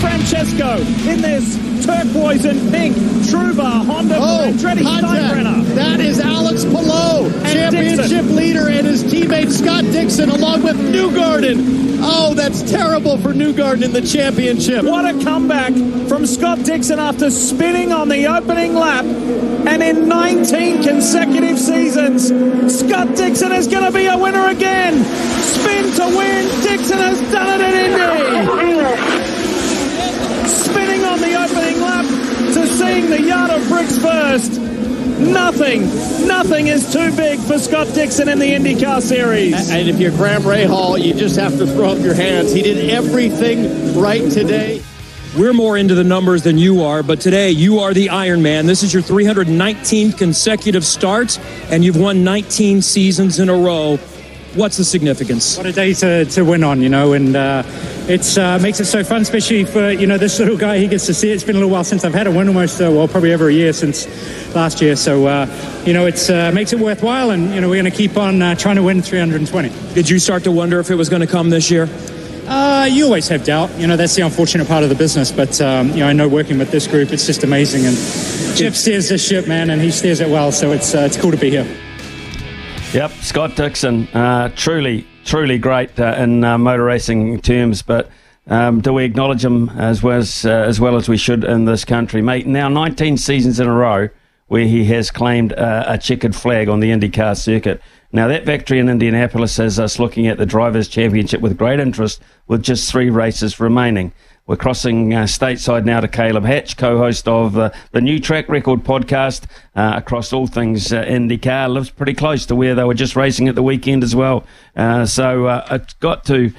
Francesco in this turquoise and pink Truva Honda oh, Andretti Steinbrenner. That is Alex Palou, championship Dixon. leader, and his teammate Scott Dixon, along with Newgarden. Oh, that's terrible for Newgarden in the championship. What a comeback from Scott Dixon after spinning on the opening lap. And in 19 consecutive seasons, Scott Dixon is going to be a winner again. Spin to win. Dixon has done it in Indy spinning on the opening lap to seeing the yard of bricks first. Nothing, nothing is too big for Scott Dixon in the IndyCar Series. And if you're Graham Rahal, you just have to throw up your hands. He did everything right today. We're more into the numbers than you are, but today you are the Iron Man. This is your 319th consecutive start, and you've won 19 seasons in a row. What's the significance? What a day to, to win on, you know, and uh, it uh, makes it so fun, especially for, you know, this little guy. He gets to see it. It's been a little while since I've had a win, almost, uh, well, probably over a year since last year. So, uh, you know, it uh, makes it worthwhile, and, you know, we're going to keep on uh, trying to win 320. Did you start to wonder if it was going to come this year? Uh, you always have doubt. You know, that's the unfortunate part of the business. But, um, you know, I know working with this group, it's just amazing. And Chip steers this ship, man, and he steers it well. So it's, it's cool to be here. Yep, Scott Dixon, uh, truly, truly great uh, in uh, motor racing terms, but um, do we acknowledge him as well as, uh, as well as we should in this country, mate? Now, 19 seasons in a row where he has claimed uh, a checkered flag on the IndyCar circuit. Now, that victory in Indianapolis has us looking at the Drivers' Championship with great interest, with just three races remaining. We're crossing uh, stateside now to Caleb Hatch, co-host of uh, the new Track Record podcast uh, across all things uh, IndyCar. Lives pretty close to where they were just racing at the weekend as well. Uh, so uh, it's got to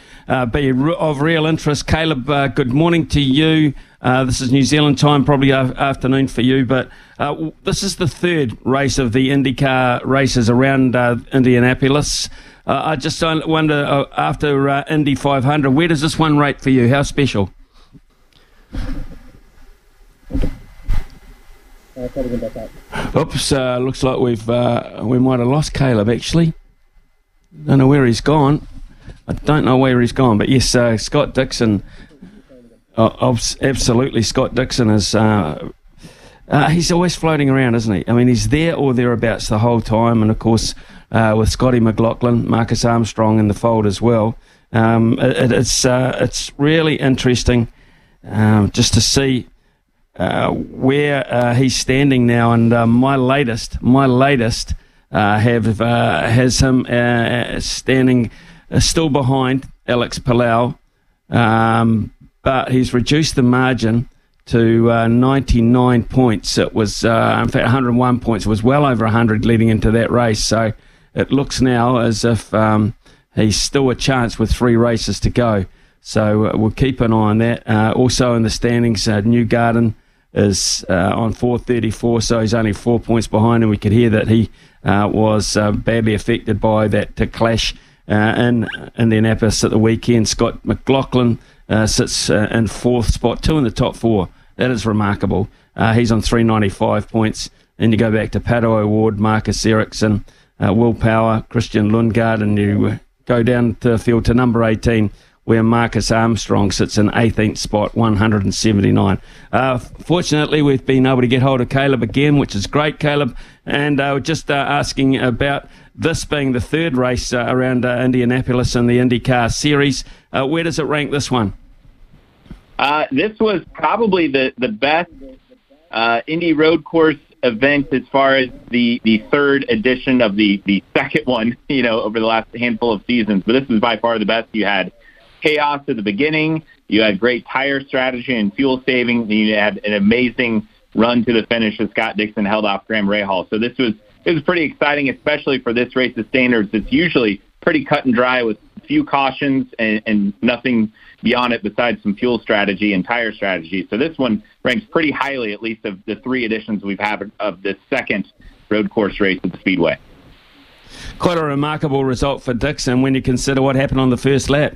be of real interest. Caleb, good morning to you. this is New Zealand time, probably afternoon for you, but this is the third race of the IndyCar races around Indianapolis. I just wonder, after Indy 500, where does this one rate for you? How special? Oops, uh, looks like we've uh, we might have lost Caleb actually. Don't know where he's gone. I don't know where he's gone, but yes, uh, Scott Dixon. Uh, absolutely, Scott Dixon is. Uh, uh, he's always floating around, isn't he? I mean, he's there or thereabouts the whole time, and of course, with Scotty McLaughlin, Marcus Armstrong in the fold as well. Um, it, it's it's really interesting um, just to see uh, where uh, he's standing now. And uh, my latest, my latest, uh, have uh, has him uh, standing still behind Alex Palou, um, but he's reduced the margin to 99 points. It was, in fact, 101 points. It was well over 100 leading into that race. So it looks now as if um, he's still a chance with three races to go. So uh, we'll keep an eye on that. Uh, also in the standings, uh, Newgarden is uh, on 434, so he's only four points behind, and we could hear that he uh, was uh, badly affected by that clash in Indianapolis at the weekend. Scott McLaughlin sits in fourth spot, two in the top four. That is remarkable. he's on 395 points. Then you go back to Pato O'Ward, Marcus Ericsson, Will Power, Christian Lundgaard, and you go down the field to number 18 where Marcus Armstrong sits in 18th spot, 179. Uh, fortunately, we've been able to get hold of Caleb again, which is great, Caleb. And uh, just uh, asking about this being the third race uh, around uh, Indianapolis in the IndyCar Series. Uh, where does it rank this one? this was probably the, the best Indy road course event as far as the, the third edition of the, the second one, you know, over the last handful of seasons. But this was by far the best you had chaos at the beginning. You had great tire strategy and fuel saving. And you had an amazing run to the finish as Scott Dixon held off Graham Rahal. So this was it was pretty exciting, especially for this race's standards. It's usually pretty cut and dry with few cautions and, and nothing beyond it besides some fuel strategy and tire strategy. So this one ranks pretty highly, at least of the three editions we've had of this second road course race at the Speedway. Quite a remarkable result for Dixon when you consider what happened on the first lap.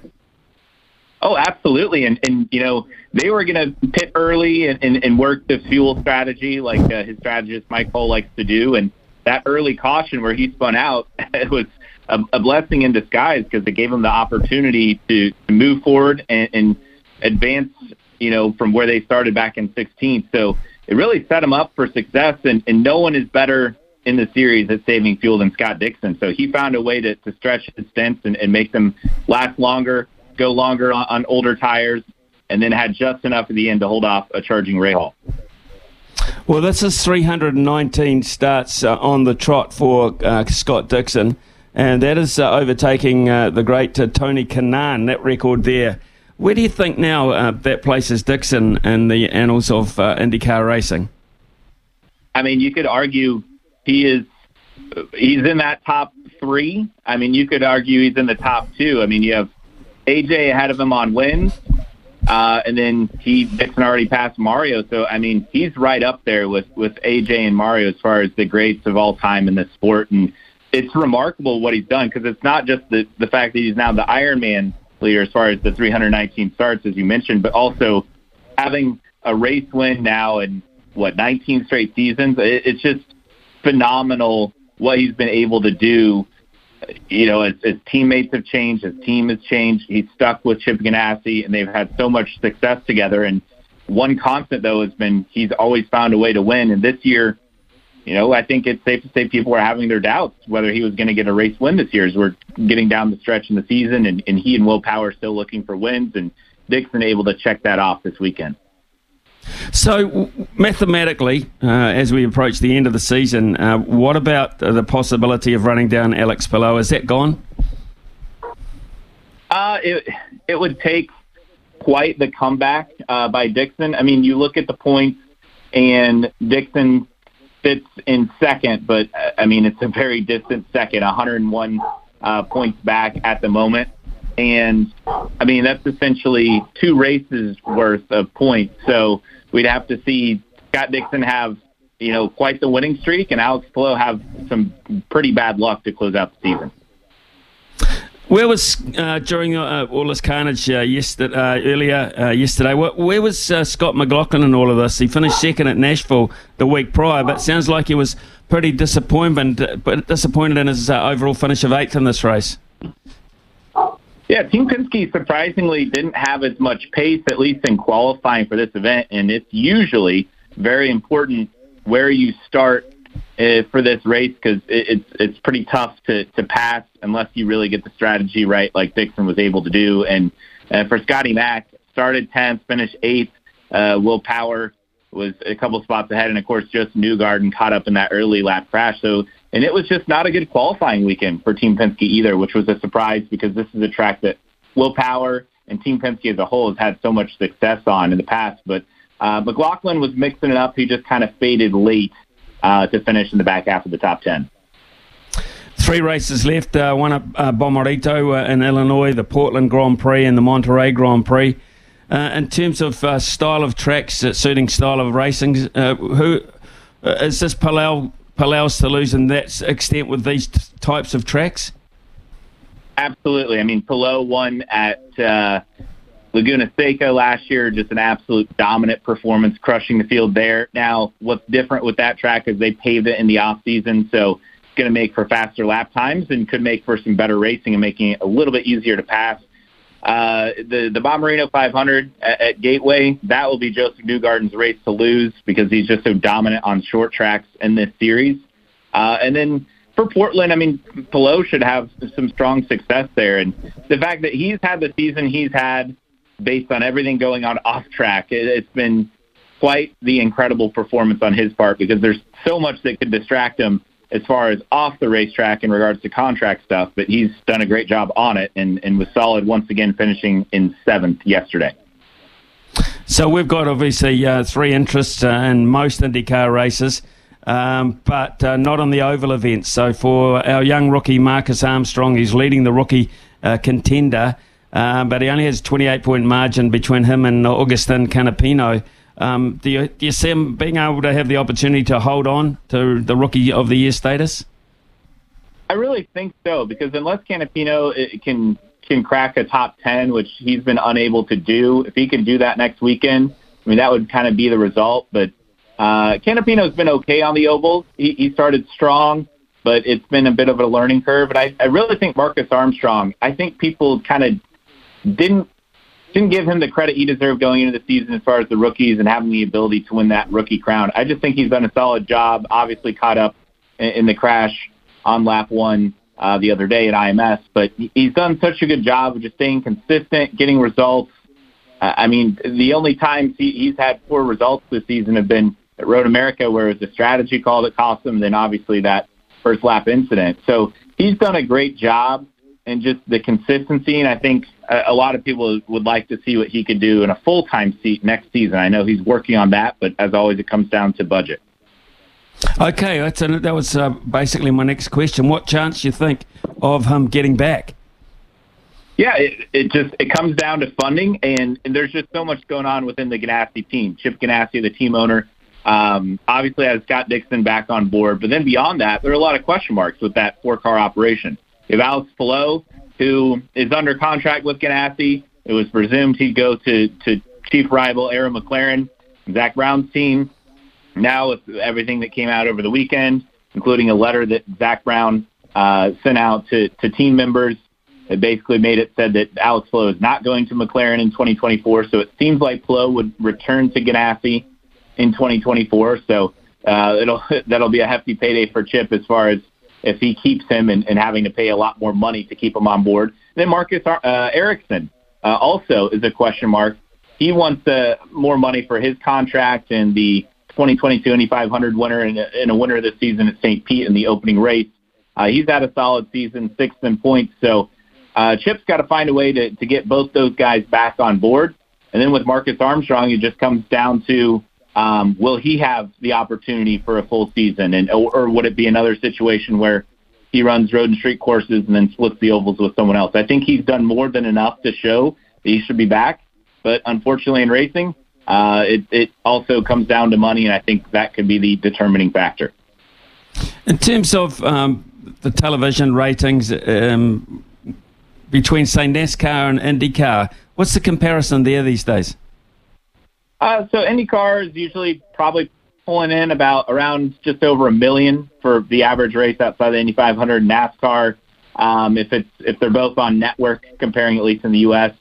Oh, absolutely. And, and you know, they were going to pit early and, and, and work the fuel strategy like uh, his strategist Mike Hull likes to do. And that early caution where he spun out, was a, a blessing in disguise because it gave him the opportunity to, to move forward and, and advance, you know, from where they started back in 16. So it really set him up for success. And, and no one is better in the series at saving fuel than Scott Dixon. So he found a way to, to stretch his stints and, and make them last longer go longer on, on older tires, and then had just enough at the end to hold off a charging Rahal. Well, this is 319 starts uh, on the trot for uh, Scott Dixon, and that is uh, overtaking uh, the great uh, Tony Kanaan, that record there. Where do you think now uh, that places Dixon in the annals of IndyCar racing? I mean, you could argue he is he's in that top three. I mean, you could argue he's in the top two. I mean, you have AJ ahead of him on wins. Uh, and then he Dixon already passed Mario, so I mean he's right up there with with AJ and Mario as far as the greats of all time in the sport, and it's remarkable what he's done because it's not just the the fact that he's now the Ironman leader as far as the 319 starts as you mentioned, but also having a race win now in what 19 straight seasons. It, it's just phenomenal what he's been able to do you know, as, as teammates have changed, his team has changed. He's stuck with Chip Ganassi, and they've had so much success together. And one constant, though, has been he's always found a way to win. And this year, you know, I think it's safe to say people are having their doubts whether he was going to get a race win this year as we're getting down the stretch in the season, and, and he and Will Power still looking for wins, and Dixon able to check that off this weekend. So, mathematically, uh, as we approach the end of the season, uh, what about the possibility of running down Alex Palou? Is that gone? Uh, it, it would take quite the comeback uh, by Dixon. I mean, you look at the points, and Dixon fits in second, but uh, I mean, it's a very distant second, 101 uh, points back at the moment. And I mean, that's essentially two races worth of points. So, we'd have to see Scott Dixon have you know quite the winning streak, and Alex Palou have some pretty bad luck to close out the season. Where was uh, during uh, all this carnage uh, yesterday, uh, earlier uh, yesterday? Where, where was uh, Scott McLaughlin in all of this? He finished second at Nashville the week prior, but sounds like he was pretty disappointed, disappointed in his overall finish of eighth in this race. Yeah, Team Penske surprisingly didn't have as much pace, at least in qualifying for this event, and it's usually very important where you start uh, for this race because it, it's it's pretty tough to to pass unless you really get the strategy right, like Dixon was able to do. And uh, for Scotty Mack, started tenth, finished eighth. Uh, Will Power was a couple spots ahead, and of course, just Newgarden caught up in that early lap crash. So and it was just not a good qualifying weekend for Team Penske either, which was a surprise because this is a track that Will Power and Team Penske as a whole has had so much success on in the past. But uh, McLaughlin was mixing it up. He just kind of faded late uh, to finish in the back half of the top 10. Three races left. Uh, one at uh, Bommarito uh, in Illinois, the Portland Grand Prix, and the Monterey Grand Prix. Uh, in terms of uh, style of tracks, suiting style of racing, who is this Palou Palou's to lose in that extent with these t- types of tracks? Absolutely. I mean, Palou won at uh, Laguna Seca last year, just an absolute dominant performance, crushing the field there. Now, what's different with that track is they paved it in the off season, so it's going to make for faster lap times and could make for some better racing and making it a little bit easier to pass. Uh, the the Bommarito 500 at, at, Gateway that will be Josef Newgarden's race to lose because he's just so dominant on short tracks in this series. Uh, and then for Portland, I mean, Palou should have some strong success there, and the fact that he's had the season he's had based on everything going on off track, it, it's been quite the incredible performance on his part because there's so much that could distract him as far as off the racetrack in regards to contract stuff, but he's done a great job on it and, and was solid once again, finishing in seventh yesterday. So we've got obviously uh, three interests uh, in most IndyCar races. um, but uh, not on the oval events. So for our young rookie Marcus Armstrong, he's leading the rookie uh, contender, uh, but he only has 28 point margin between him and Agustín Canapino. Um, do, you, do you see him being able to have the opportunity to hold on to the rookie of the year status? I really think so because unless Canapino uh, can can crack a top 10, which he's been unable to do, if he can do that next weekend, I mean, that would kind of be the result. But uh, Canapino's been okay on the ovals. He, he started strong, but it's been a bit of a learning curve. And I, I really think Marcus Armstrong, I think people kind of didn't didn't give him the credit he deserved going into the season as far as the rookies and having the ability to win that rookie crown. I just think he's done a solid job. Obviously, caught up in, the crash on lap one uh, the other day at IMS, but he's done such a good job of just staying consistent, getting results. Uh, I mean, the only times he, he's had poor results this season have been at Road America, where it was a strategy call that cost him, then obviously that first lap incident. So he's done a great job and just the consistency. And I think a, a lot of people would like to see what he could do in a full time seat next season. I know he's working on that, but as always, it comes down to budget. Okay, that's a, that was uh, basically my next question. What chance do you think of him getting back? Yeah, it, it just it comes down to funding, and, and there's just so much going on within the Ganassi team. Chip Ganassi, the team owner, um, obviously has Scott Dixon back on board, but then beyond that, there are a lot of question marks with that four car operation. You have Alex Palou, who is under contract with Ganassi. It was presumed he'd go to to chief rival Arrow McLaren, Zak Brown's team. Now, with everything that came out over the weekend, including a letter that Zak Brown uh, sent out to, to team members, it basically made it said that Alex Palou is not going to McLaren in 2024. So it seems like Palou would return to Ganassi in 2024. So uh, it'll that'll be a hefty payday for Chip as far as if he keeps him and, and having to pay a lot more money to keep him on board. then Marcus uh, Ericsson uh, also is a question mark. He wants uh, more money for his contract and the 2022 Indy 500 winner and a, and a winner this season at St. Pete in the opening race. Uh, he's had a solid season, sixth in points. So uh, Chip's got to find a way to, to get both those guys back on board. And then with Marcus Armstrong, it just comes down to um, will he have the opportunity for a full season, and or, or would it be another situation where he runs road and street courses and then splits the ovals with someone else? I think he's done more than enough to show that he should be back. But unfortunately, in racing, uh, it, it also comes down to money, and I think that could be the determining factor. In terms of um, the television ratings um, between, say, NASCAR and IndyCar, what's the comparison there these days? Uh, so IndyCar is usually probably pulling in about around just over a million for the average race outside the Indy 500. NASCAR, um, if it's if they're both on network, comparing at least in the U.S.,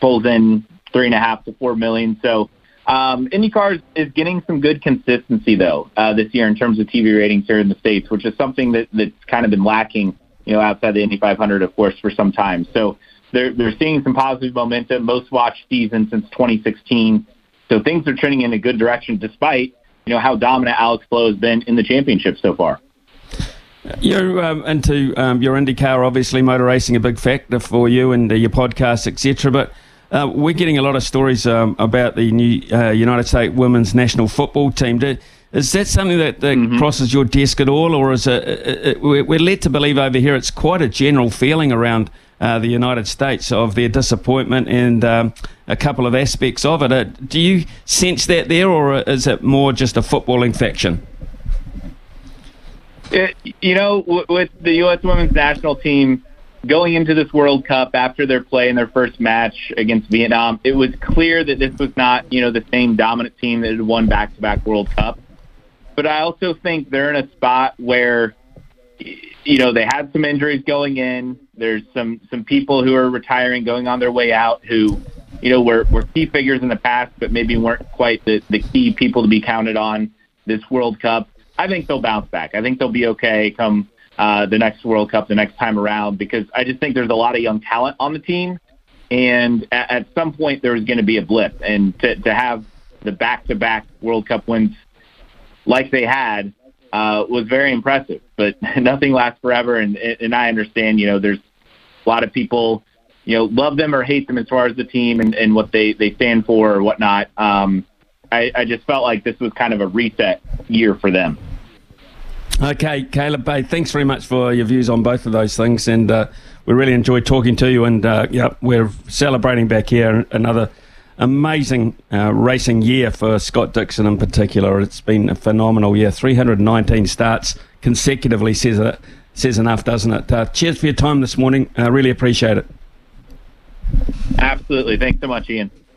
pulls in three and a half to four million. So um, IndyCar is, getting some good consistency though uh, this year in terms of TV ratings here in the states, which is something that that's kind of been lacking, you know, outside the Indy 500, of course, for some time. So they're they're seeing some positive momentum. Most watched season since 2016. So things are trending in a good direction, despite you know how dominant Alex Palou has been in the championship so far. You're um, into um, your IndyCar, obviously, motor racing a big factor for you and uh, your podcast, etc. But uh, we're getting a lot of stories um, about the new uh, United States women's national football team. Do, is that something that, that mm-hmm. crosses your desk at all, or is it, it, it, we're led to believe over here it's quite a general feeling around uh, the United States of their disappointment and um, a couple of aspects of it. Uh, do you sense that there, or is it more just a footballing faction? It, you know, w- with the U.S. women's national team going into this World Cup after their play in their first match against Vietnam, it was clear that this was not, you know, the same dominant team that had won back-to-back World Cup. But I also think they're in a spot where, you know, they had some injuries going in. There's some some people who are retiring, going on their way out, who, you know, were were key figures in the past, but maybe weren't quite the the key people to be counted on this World Cup. I think they'll bounce back. I think they'll be okay come uh, the next World Cup the next time around because I just think there's a lot of young talent on the team, and at, at some point there's going to be a blip, and to to have the back-to-back World Cup wins like they had uh, was very impressive. But nothing lasts forever, and and I understand. You know, there's a lot of people, you know, love them or hate them as far as the team and, and what they they stand for or whatnot. Um, I, I just felt like this was kind of a reset year for them. Okay, Caleb Bay, thanks very much for your views on both of those things, and uh, we really enjoyed talking to you. And uh, yeah, we're celebrating back here another amazing uh, racing year for Scott Dixon in particular. It's been a phenomenal year. 319 starts consecutively says it, says enough, doesn't it? Uh, cheers for your time this morning. I really appreciate it. Absolutely. Thanks so much, Ian.